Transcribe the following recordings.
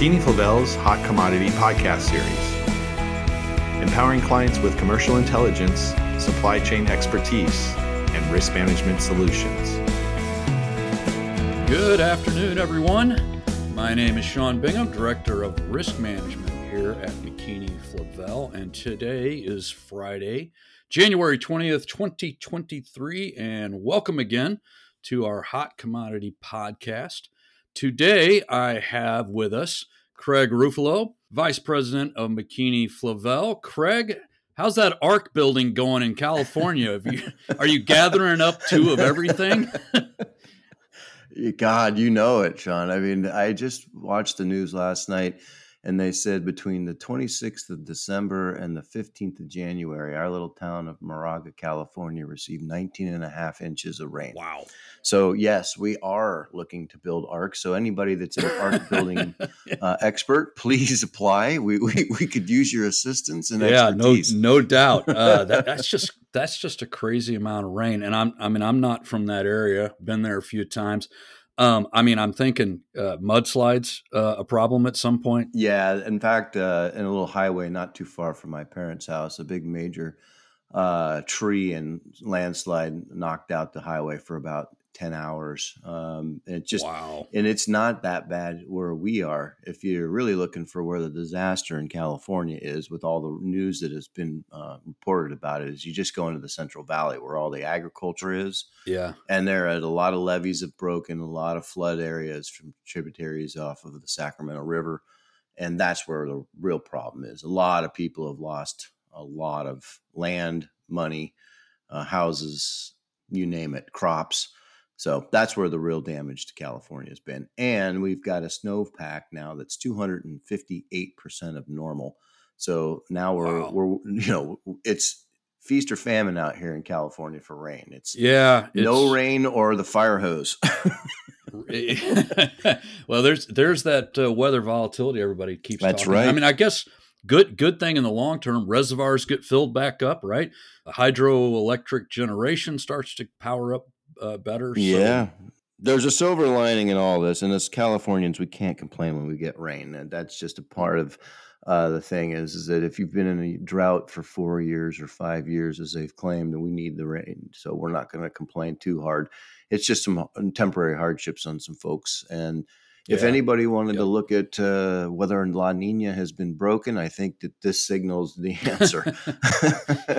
McKinney Flavel's Hot Commodity Podcast Series, empowering clients with commercial intelligence, supply chain expertise, and risk management solutions. Good afternoon, everyone. My name is Sean Bingham, Director of Risk Management here at McKinney Flavel, and today is Friday, January 20th, 2023, and welcome again to our Hot Commodity Podcast. Today, I have with us Craig Ruffalo, Vice President of McKinney Flavel. Craig, how's that ARC building going in California? You, are you gathering up two of everything? God, you know it, Sean. I mean, I just watched the news last night and they said between the 26th of December and the 15th of January, our little town of Moraga, California, received 19 and a half inches of rain. Wow. So, yes, we are looking to build ARCs. So, anybody that's an ARC building uh, expert, please apply. We, we, we could use your assistance and yeah, expertise. no, no doubt. Uh, that, that's just that's just a crazy amount of rain. And I'm, I mean, I'm not from that area. Been there a few times. Um, I mean, I'm thinking uh, mudslides uh, a problem at some point. Yeah, in fact, uh, in a little highway not too far from my parents' house, a big major uh, tree and landslide knocked out the highway for about 10 hours. Um, and it just, wow. and it's not that bad where we are. If you're really looking for where the disaster in California is with all the news that has been uh, reported about it, is you just go into the Central Valley where all the agriculture is. Yeah. And there are a lot of levees have broken, a lot of flood areas from tributaries off of the Sacramento River. And that's where the real problem is. A lot of people have lost a lot of land, money, uh, houses, you name it, crops. So that's where the real damage to California has been. And we've got a snowpack now that's 258% of normal. So now we're, Wow. we're, you know, it's feast or famine out here in California for rain. It's Yeah. no rain or the fire hose. well, there's there's that uh, weather volatility everybody keeps. That's talking. I mean, I guess good good thing in the long term. Reservoirs get filled back up, right? the Hydroelectric generation starts to power up uh, better. so- Yeah. There's a silver lining in all this, and as Californians, we can't complain when we get rain. And that's just a part of uh, the thing is, is that if you've been in a drought for four years or five years, as they've claimed, then we need the rain. So we're not going to complain too hard. It's just some temporary hardships on some folks. And if Yeah. anybody wanted to look at uh, whether La Nina has been broken, I think that this signals the answer.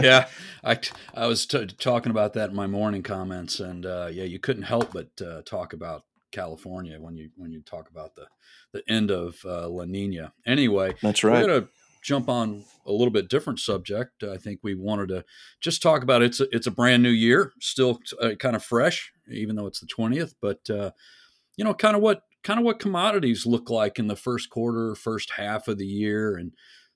yeah, I, I was t- talking about that in my morning comments, and uh, yeah, you couldn't help but uh, talk about California when you when you talk about the the end of uh, La Nina. Anyway, That's right. we're going to jump on a little bit different subject. I think we wanted to just talk about it's a, it's a brand new year, still uh, kind of fresh, even though it's the twentieth. But uh, you know, kind of what kind of what commodities look like in the first quarter, first half of the year, and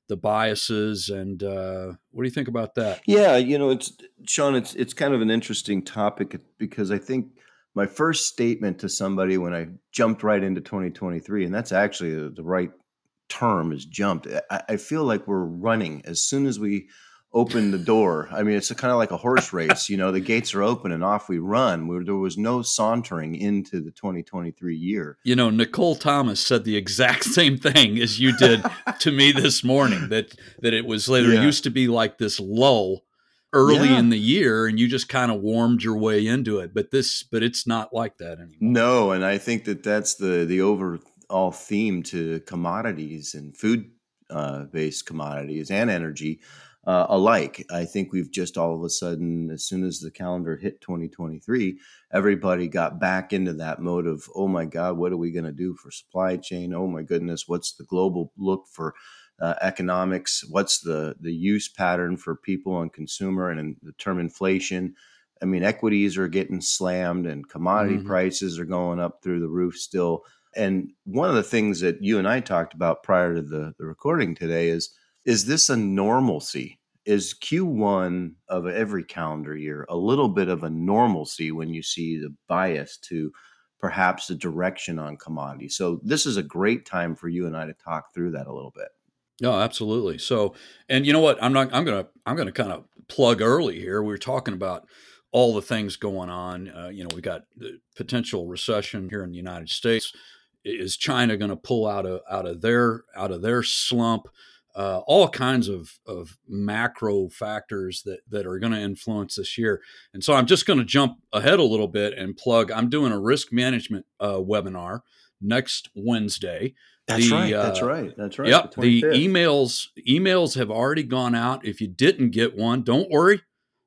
the biases. And uh, what do you think about that? Yeah, you know, it's Sean. It's it's kind of an interesting topic because I think my first statement to somebody when I jumped right into 2023, and that's actually the, right term is jumped. I, I feel like we're running as soon as we open the door. I mean, it's kind of like a horse race. You know, the gates are open and off we run. Where there was no sauntering into the 2023 year. You know, Nicole Thomas said the exact same thing as you did to me this morning. That that it was later Yeah. used to be like this lull early Yeah. in the year, and you just kind of warmed your way into it. But this, but it's not like that anymore. No, and I think that that's the the overall theme to commodities and food uh, based commodities and energy uh, alike. I think we've just all of a sudden, as soon as the calendar hit 2023, everybody got back into that mode of, oh my God, what are we going to do for supply chain? Oh my goodness, what's the global look for uh, economics? What's the the use pattern for people and consumer and in the term inflation? I mean, equities are getting slammed and commodity Mhm. prices are going up through the roof still. And one of the things that you and I talked about prior to the, the recording today is is this a normalcy? Is Q1 of every calendar year a little bit of a normalcy when you see the bias to perhaps the direction on commodities? So this is a great time for you and I to talk through that a little bit. No, absolutely. So, and you know what? I'm not. I'm gonna. I'm gonna kind of plug early here. We are talking about all the things going on. Uh, you know, we got the potential recession here in the United States. is China going to pull out of out of their out of their slump? Uh, all kinds of, of macro factors that, that are going to influence this year. And so I'm just going to jump ahead a little bit and plug. I'm doing a risk management uh, webinar next Wednesday. That's the, right. That's uh, right. That's right. Yep. The, the, emails emails have already gone out. If you didn't get one, don't worry.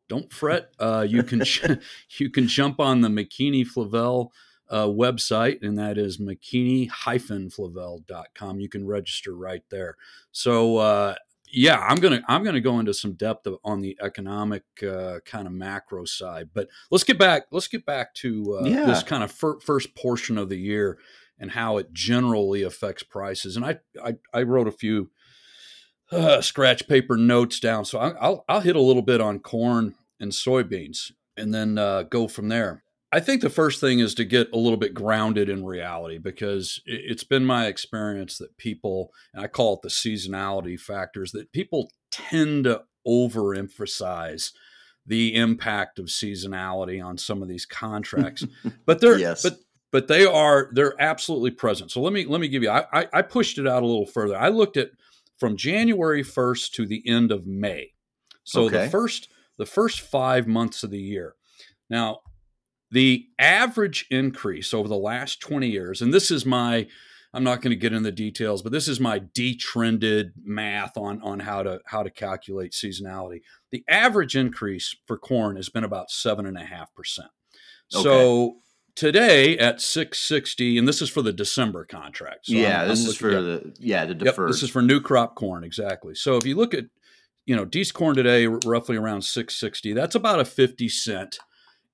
Don't fret. Uh, you can you can jump on the McKinney Flavel uh, website, and that is mckinney-flavel.com. You can register right there. So uh, yeah, I'm gonna I'm gonna go into some depth of, on the economic uh, kind of macro side, but let's get back let's get back to uh, yeah. this kind of fir- first portion of the year and how it generally affects prices. And I I, I wrote a few uh, scratch paper notes down, so I, will I'll hit a little bit on corn and soybeans, and then uh, go from there. I think the first thing is to get a little bit grounded in reality because it's been my experience that people, and I call it the seasonality factors, that people tend to overemphasize the impact of seasonality on some of these contracts. but they're yes. but but they are they're absolutely present. So let me let me give you I, I pushed it out a little further. I looked at from January 1st to the end of May. So okay. the first the first 5 months of the year. Now, the average increase over the last 20 years, and this is my, I'm not going to get into the details, but this is my detrended math on, on how to how to calculate seasonality. The average increase for corn has been about seven and a half percent. So today at 660, and this is for the December contract. So yeah, I'm, this I'm is for the yeah the deferred. Yep, this is for new crop corn exactly. So if you look at you know dees corn today, roughly around 660. That's about a 50 cent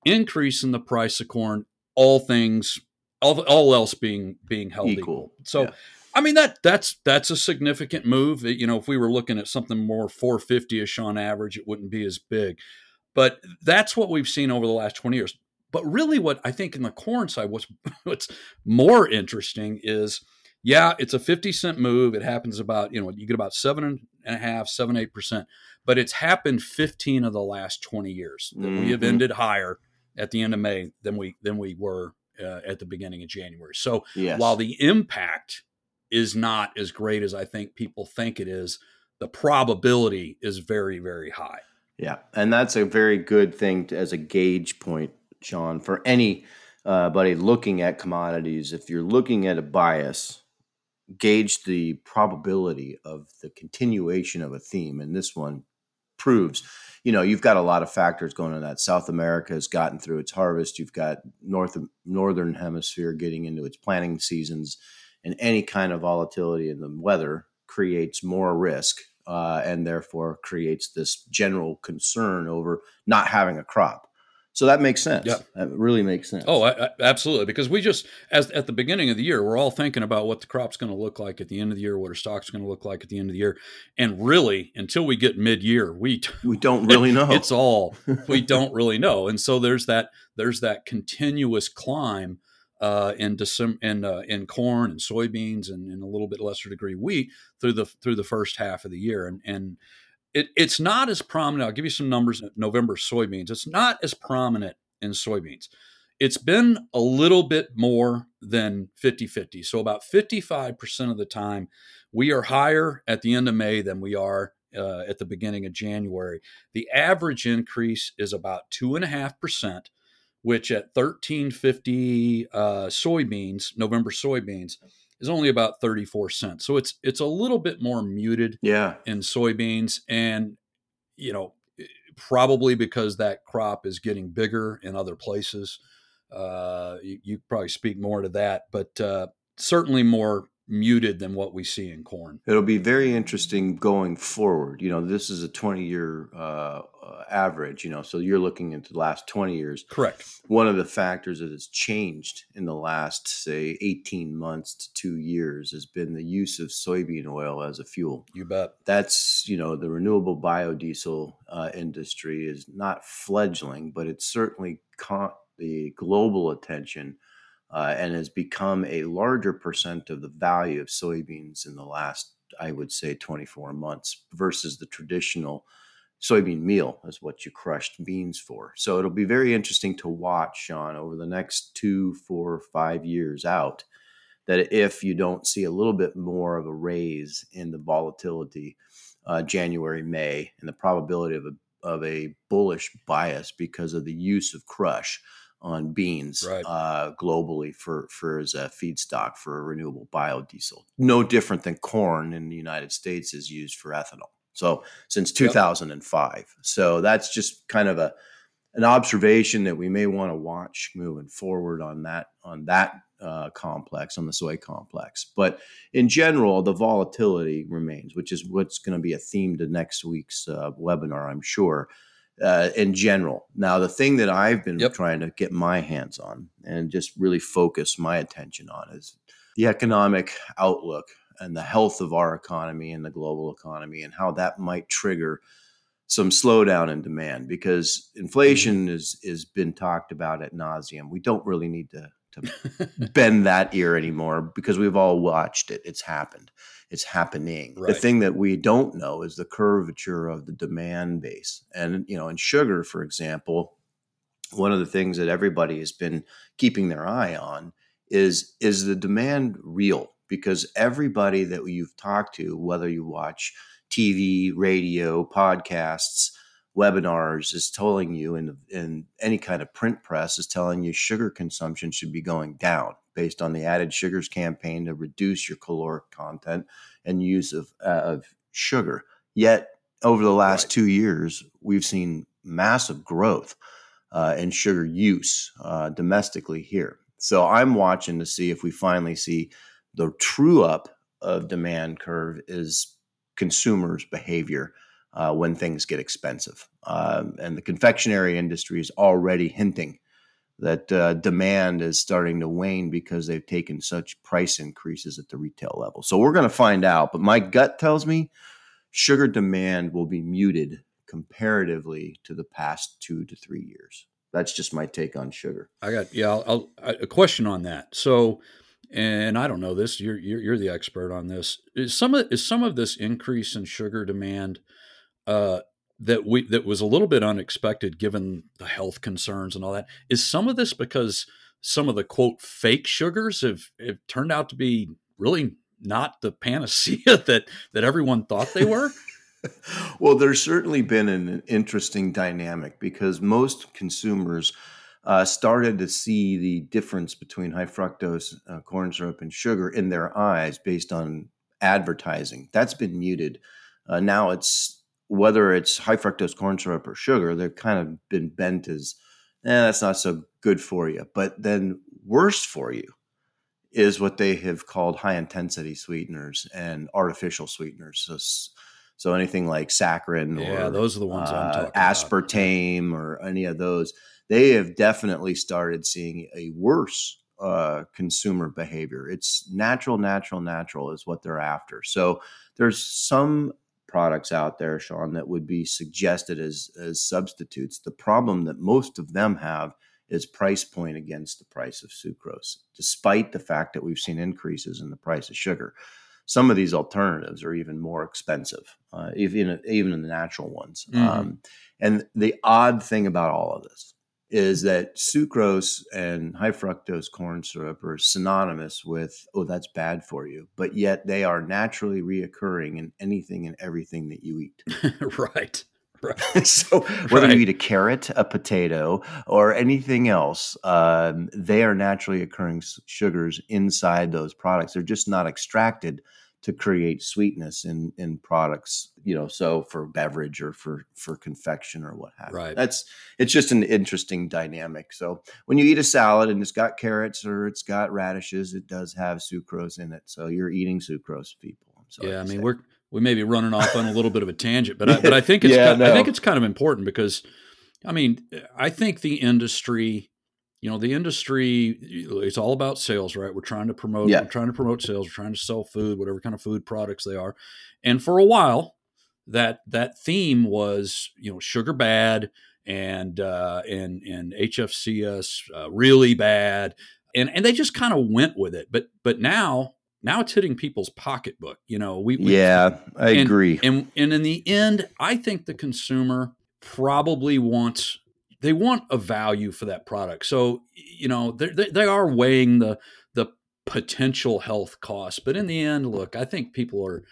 increase in the price of corn, all things, all, all else being being held equal. So, yeah. I mean that that's that's a significant move. You know, if we were looking at something more 450ish on average, it wouldn't be as big. But that's what we've seen over the last 20 years. But really, what I think in the corn side, what's what's more interesting is, yeah, it's a 50 cent move. It happens about you know you get about seven and a half, seven eight percent, but it's happened 15 of the last 20 years that mm-hmm. we have mm-hmm. ended higher at the end of May than we than we were uh, at the beginning of January. So yes. while the impact is not as great as I think people think it is, the probability is very very high. Yeah, and that's a very good thing to, as a gauge point, Sean, for anybody uh, looking at commodities. If you're looking at a bias, gauge the probability of the continuation of a theme, and this one proves you know you've got a lot of factors going on that. South america has gotten through its harvest. You've got north northern hemisphere getting into its planting seasons and any kind of volatility in the weather creates more risk uh, and therefore creates this general concern over not having a crop so that makes sense. Yeah, that really makes sense. Oh, I, I, absolutely. Because we just, as at the beginning of the year, we're all thinking about what the crop's going to look like at the end of the year, what our stock's going to look like at the end of the year, and really, until we get mid-year, we we don't really know. it's all we don't really know, and so there's that there's that continuous climb uh, in December in uh, in corn and soybeans and in a little bit lesser degree wheat through the through the first half of the year, and and it, it's not as prominent. I'll give you some numbers. November soybeans. It's not as prominent in soybeans. It's been a little bit more than 50 50. So, about 55% of the time, we are higher at the end of May than we are uh, at the beginning of January. The average increase is about 2.5%, which at 1350 uh, soybeans, November soybeans, is only about 34 cents. So it's it's a little bit more muted yeah. in soybeans and you know probably because that crop is getting bigger in other places. Uh, you, you probably speak more to that, but uh, certainly more muted than what we see in corn. It'll be very interesting going forward. You know, this is a 20 year uh, average, you know, so you're looking into the last 20 years. Correct. One of the factors that has changed in the last, say, 18 months to two years has been the use of soybean oil as a fuel. You bet. That's, you know, the renewable biodiesel uh, industry is not fledgling, but it's certainly caught the global attention uh, and has become a larger percent of the value of soybeans in the last, I would say, 24 months versus the traditional soybean meal is what you crushed beans for. So it'll be very interesting to watch, Sean, over the next two, four, five years out that if you don't see a little bit more of a raise in the volatility, uh, January, May, and the probability of a of a bullish bias because of the use of crush on beans Right. uh, globally for for as a feedstock for a renewable biodiesel. No different than corn in the United States is used for ethanol. So since 2005. So that's just kind of a an observation that we may want to watch moving forward on that on that uh, complex on the soy complex. But in general, the volatility remains, which is what's going to be a theme to next week's uh, webinar, I'm sure. Uh, in general, now the thing that I've been Yep. trying to get my hands on and just really focus my attention on is the economic outlook and the health of our economy and the global economy and how that might trigger some slowdown in demand because inflation is is been talked about at nauseum. We don't really need to to bend that ear anymore because we've all watched it. It's happened. It's happening. The thing that we don't know is the curvature of the demand base. And you know, in sugar, for example, one of the things that everybody has been keeping their eye on is is the demand real? Because everybody that you've talked to, whether you watch TV, radio, podcasts, webinars, is telling you, and in any kind of print press is telling you sugar consumption should be going down based on the added sugars campaign to reduce your caloric content and use of, uh, of sugar. Yet over the last Right. two years, we've seen massive growth uh, in sugar use uh, domestically here. So I'm watching to see if we finally see the true up of demand curve is consumers' behavior uh, when things get expensive. Um, and the confectionery industry is already hinting that uh, demand is starting to wane because they've taken such price increases at the retail level. So we're going to find out. But my gut tells me sugar demand will be muted comparatively to the past two to three years. That's just my take on sugar. I got yeah. I'll, I'll a question on that. So, and I don't know this. You're you're, you're the expert on this. Is some of is some of this increase in sugar demand uh, that we that was a little bit unexpected given the health concerns and all that? Is some of this because some of the quote fake sugars have, have turned out to be really not the panacea that that everyone thought they were? well, there's certainly been an interesting dynamic because most consumers uh, started to see the difference between high fructose uh, corn syrup and sugar in their eyes based on advertising. That's been muted. Uh, now it's whether it's high fructose corn syrup or sugar, they've kind of been bent as, eh, that's not so good for you. But then worse for you is what they have called high intensity sweeteners and artificial sweeteners. So, so anything like saccharin yeah, or those are the ones I'm uh, talking about. aspartame or any of those, they have definitely started seeing a worse uh, consumer behavior. It's natural, natural, natural is what they're after. So there's some products out there, Sean, that would be suggested as as substitutes. The problem that most of them have is price point against the price of sucrose, despite the fact that we've seen increases in the price of sugar. Some of these alternatives are even more expensive, uh, even even in the natural ones. Mhm. Um, and the odd thing about all of this is that sucrose and high fructose corn syrup are synonymous with, oh, that's bad for you. But yet they are naturally reoccurring in anything and everything that you eat. right. Right. so whether Right. you eat a carrot, a potato, or anything else, um, they are naturally occurring sugars inside those products. They're just not extracted to create sweetness in in products. You know, so for beverage or for for confection or what have you. Right. That's it's just an interesting dynamic. So when you eat a salad and it's got carrots or it's got radishes, it does have sucrose in it. So you're eating sucrose, people. I'm yeah, I mean say. we're we may be running off on a little bit of a tangent, but I, but I think it's Yeah, kind, I think it's kind of important because, I mean, I think the industry, you know, the industry, it's all about sales, right? We're trying to promote, Yeah. we're trying to promote sales, we're trying to sell food, whatever kind of food products they are, and for a while, that that theme was, you know, sugar bad and uh, and and HFCS uh, really bad, and and they just kind of went with it, but but now. Now it's hitting people's pocketbook. You know, we, we yeah, I and- agree. and and in the end, I think the consumer probably wants they want a value for that product. So you know they they, are weighing the the potential health costs. But in the end, look, I think people are,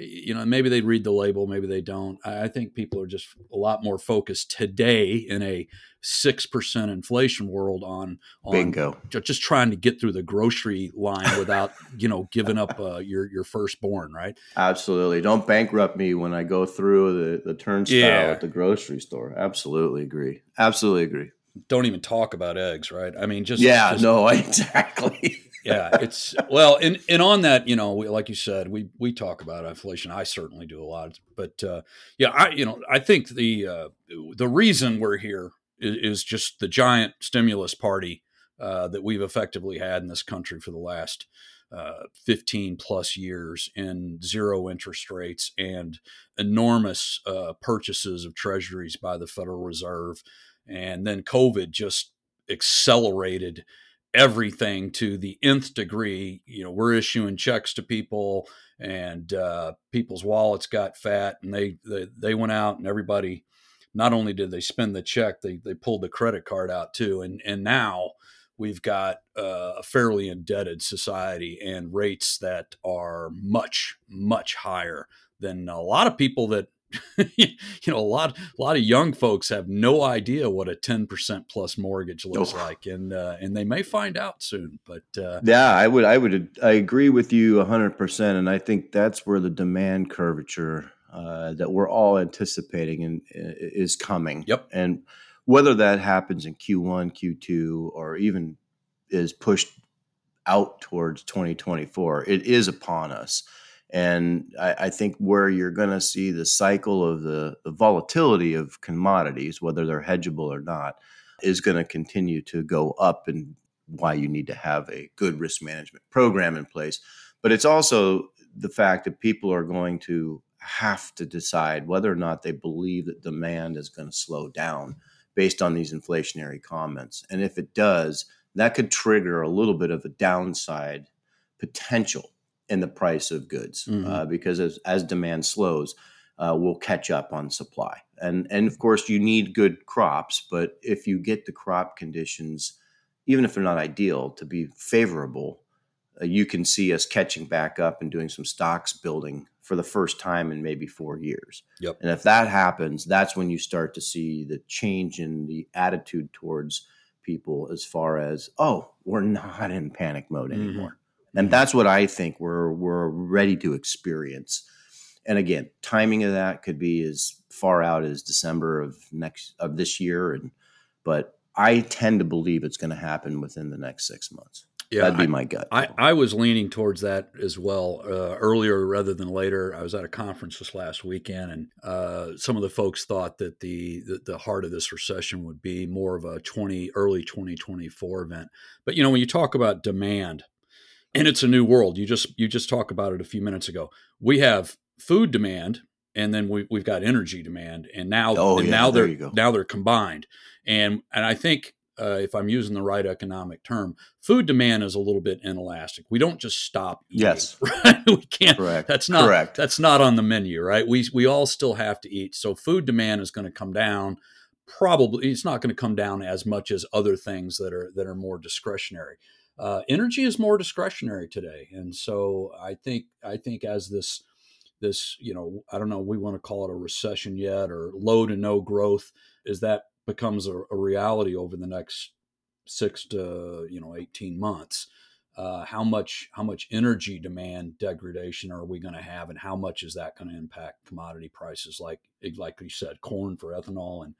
you know, maybe they read the label, maybe they don't. I think people are just a lot more focused today in a six percent inflation world on, on bingo, just trying to get through the grocery line without you know giving up uh, your your firstborn, right? Absolutely, don't bankrupt me when I go through the the turnstile yeah. at the grocery store. Absolutely agree. Absolutely agree. Don't even talk about eggs, right? I mean, just yeah, just, no, exactly yeah, it's well, and and on that, you know, we, like you said, we we talk about inflation. I certainly do a lot, but uh, yeah, I you know, I think the uh, the reason we're here is, is just the giant stimulus party uh, that we've effectively had in this country for the last uh, 15 plus years in zero interest rates and enormous uh, purchases of treasuries by the Federal Reserve, and then COVID just accelerated everything to the nth degree. You know, we're issuing checks to people, and uh, people's wallets got fat, and they, they they went out, and everybody. Not only did they spend the check, they they pulled the credit card out too, and and now we've got uh, a fairly indebted society and rates that are much much higher than a lot of people that you know, a lot, a lot of young folks have no idea what a ten percent plus mortgage looks oh. like, and uh, and they may find out soon. But uh, yeah, I would, I would, I agree with you hundred percent, and I think that's where the demand curvature uh, that we're all anticipating and is coming. Yep, and whether that happens in Q1, Q2, or even is pushed out towards 2024, it is upon us. And I, I think where you're going to see the cycle of the, the volatility of commodities, whether they're hedgeable or not, is going to continue to go up and why you need to have a good risk management program in place. But it's also the fact that people are going to have to decide whether or not they believe that demand is going to slow down based on these inflationary comments. And if it does, that could trigger a little bit of a downside potential in the price of goods mm-hmm. uh, because as, as demand slows, uh, we'll catch up on supply. And and of course, you need good crops, but if you get the crop conditions, even if they're not ideal, to be favorable, uh, you can see us catching back up and doing some stocks building for the first time in maybe four years. Yep. And if that happens, that's when you start to see the change in the attitude towards people as far as, oh, we're not in panic mode mm-hmm. anymore. Mm-hmm and that's what I think we're we're ready to experience. And again, timing of that could be as far out as December of next of this year, and but I tend to believe it's going to happen within the next six months. Yeah, that'd be I, my gut. I, I was leaning towards that as well uh, earlier rather than later. I was at a conference this last weekend, and uh, some of the folks thought that the, the, the heart of this recession would be more of a twenty early twenty twenty four event. But you know, when you talk about demand, and it's a new world. You just you just talked about it a few minutes ago. We have food demand, and then we, we've got energy demand, and now oh, and yeah, now they're now they're combined. And and I think uh, if I'm using the right economic term, food demand is a little bit inelastic. We don't just stop. Eating, yes, right? we can't. Correct. That's not correct. That's not on the menu, right? We we all still have to eat. So food demand is going to come down. Probably it's not going to come down as much as other things that are that are more discretionary uh, energy is more discretionary today, and so I think I think as this this you know I don't know we want to call it a recession yet or low to no growth as that becomes a, a reality over the next six to you know 18 months. Uh, how much how much energy demand degradation are we going to have and how much is that going to impact commodity prices? Like like you said corn for ethanol and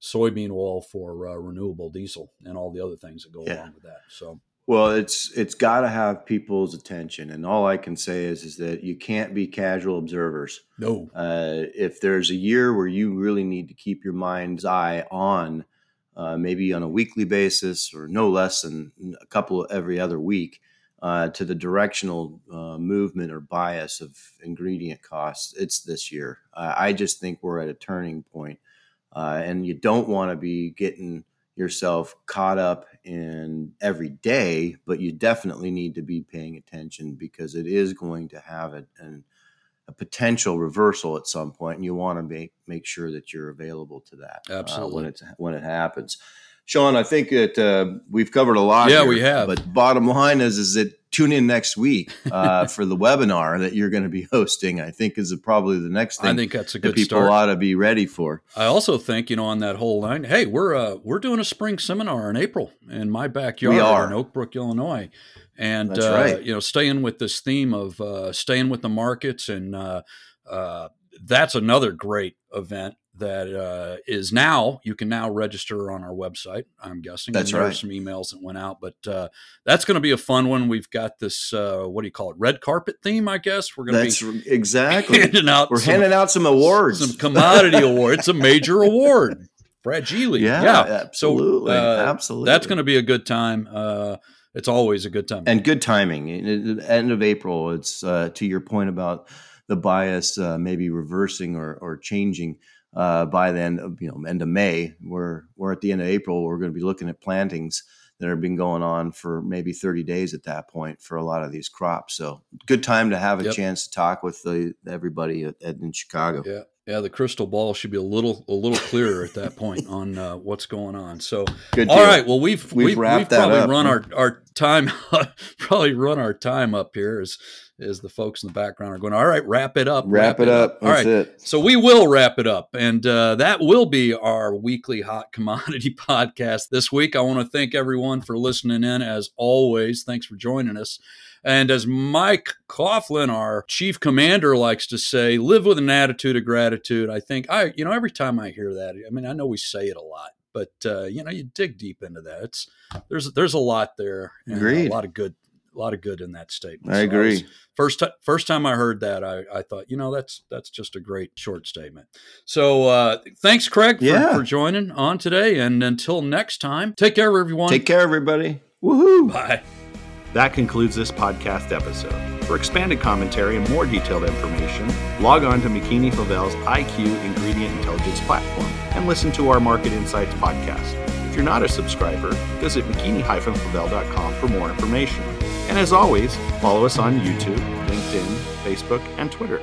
soybean oil for uh, renewable diesel and all the other things that go yeah. along with that. So well, it's it's got to have people's attention, and all I can say is is that you can't be casual observers. No. Uh, if there's a year where you really need to keep your mind's eye on, uh, maybe on a weekly basis or no less than a couple every other week, uh, to the directional uh, movement or bias of ingredient costs, it's this year. I just think we're at a turning point, uh, and you don't want to be getting yourself caught up in every day, but you definitely need to be paying attention because it is going to have a, an, a potential reversal at some point, and you want to make make sure that you're available to that absolutely uh, when it when it happens. Sean, I think that uh, we've covered a lot. Yeah, here, we have. But bottom line is, is that tune in next week uh, for the webinar that you're going to be hosting. I think is probably the next thing. I think that's a good that people start. ought to be ready for. I also think you know on that whole line. Hey, we're uh, we're doing a spring seminar in April in my backyard in Oak Brook, Illinois, and uh, right. you know staying with this theme of uh, staying with the markets, and uh, uh, that's another great event that uh, is now you can now register on our website. I'm guessing That's And there are right. some emails that went out, but uh, that's going to be a fun one. We've got this uh, what do you call it? Red carpet theme, I guess. We're going to be exactly. handing out We're some- handing out some awards. some commodity awards, It's a major award. Fragile. yeah, Yeah. absolutely, So, uh, absolutely. That's going to be a good time. Uh, it's always a good time. and good timing. End of April, it's uh, to your point about the bias uh, maybe reversing or, or changing uh, by the end of you know end of May. We're we're at the end of April. We're going to be looking at plantings that have been going on for maybe 30 days at that point for a lot of these crops. So good time to have a Yep. chance to talk with the, everybody at, at, in Chicago. yeah. Yeah, the crystal ball should be a little a little clearer at that point on uh, what's going on. So, Good. all deal. right. Well, we've We've we've, wrapped we've that probably up, run our our time probably run our time up here as as the folks in the background are going. All right, wrap it up. Wrap, it up. All That's right. it. So we will wrap it up, and uh, that will be our weekly hot commodity podcast this week. I want to thank everyone for listening in. As always, thanks for joining us. And as Mike Coughlin, our chief commander, likes to say, live with an attitude of gratitude. I think I, you know, every time I hear that, I mean, I know we say it a lot, but uh, you know, you dig deep into that. It's there's there's a lot there, Agreed. a lot of good, a lot of good in that statement. I So agree. was- first first time I heard that, I, I thought, you know, that's that's just a great short statement. So uh, thanks, Craig, for, Yeah. for joining on today. And until next time, take care, everyone. Take care, everybody. Woohoo! Bye. That concludes this podcast episode. For expanded commentary and more detailed information, log on to McKinney Flavel's IQ Ingredient Intelligence platform and listen to our Market Insights podcast. If you're not a subscriber, visit mckinney-flavel.com for more information. And as always, follow us on YouTube, LinkedIn, Facebook, and Twitter.